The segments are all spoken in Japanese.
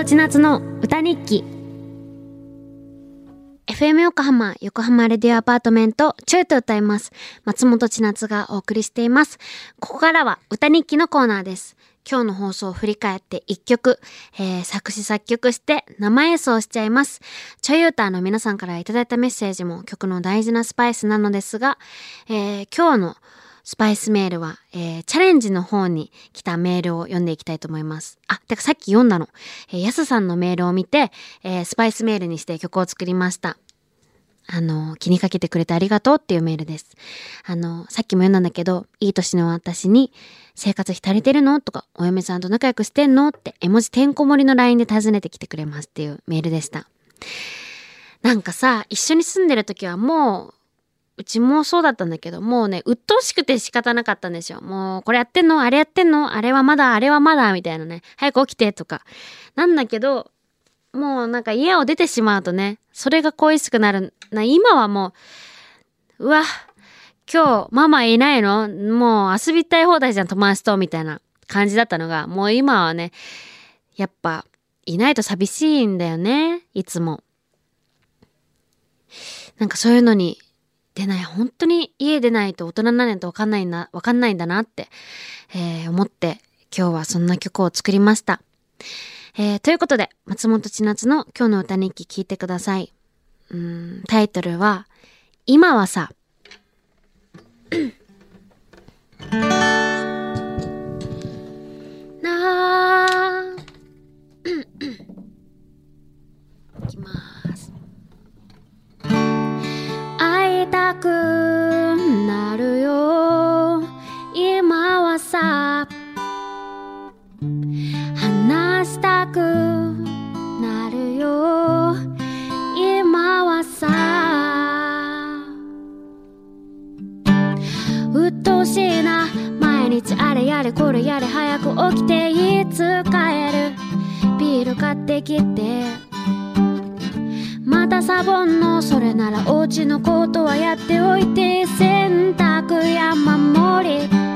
本千夏の歌日記。FM 横浜横浜レディオアパートメントちょいと歌います。松本千夏がお送りしています。ここからは歌日記のコーナーです。今日の放送を振り返って一曲、えー、作詞作曲して生演奏しちゃいます。ちょい歌の皆さんからいただいたメッセージも曲の大事なスパイスなのですが、えー、今日のスパイスメールは、えー、チャレンジの方に来たメールを読んでいきたいと思います。あ、てかさっき読んだの。えー、やすさんのメールを見て、えー、スパイスメールにして曲を作りました。あの、気にかけてくれてありがとうっていうメールです。あの、さっきも読んだんだけど、いい年の私に、生活費足りてるの？とか、お嫁さんと仲良くしてんの？って絵文字てんこ盛りの LINE で尋ねてきてくれますっていうメールでした。なんかさ、一緒に住んでる時はもう、うちもそうだったんだけど、もうね、鬱陶しくて仕方なかったんですよ。もう、これやってんの？あれやってんの？あれはまだ？あれはまだ？みたいなね。早く起きてとか。なんだけど、もうなんか家を出てしまうとね、それが恋しくなる。な今はもう、うわ、今日ママいないの？もう遊びたい放題じゃん、友達と、みたいな感じだったのが、もう今はね、やっぱ、いないと寂しいんだよね、いつも。なんかそういうのに出ない。本当に家出ないと大人にならないとわかんないな、わかんないんだなって、えー、思って今日はそんな曲を作りました。えー、ということで、松本千夏の今日の歌日記聞いてください。うん、タイトルは、今はさ、なー いきます。しいな。毎日あれやれこれやれ早く起きていつ帰る。ビール買ってきて。またサボンの。それならお家のことはやっておいて。洗濯や守り。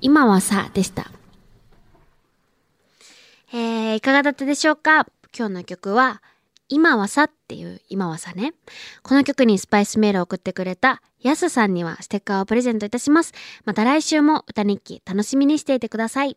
今はさ、でした。えー、いかがだったでしょうか？今日の曲は、今はさっていう今はさね。この曲にスパイスメールを送ってくれたやすさんにはステッカーをプレゼントいたします。また来週も歌日記楽しみにしていてください。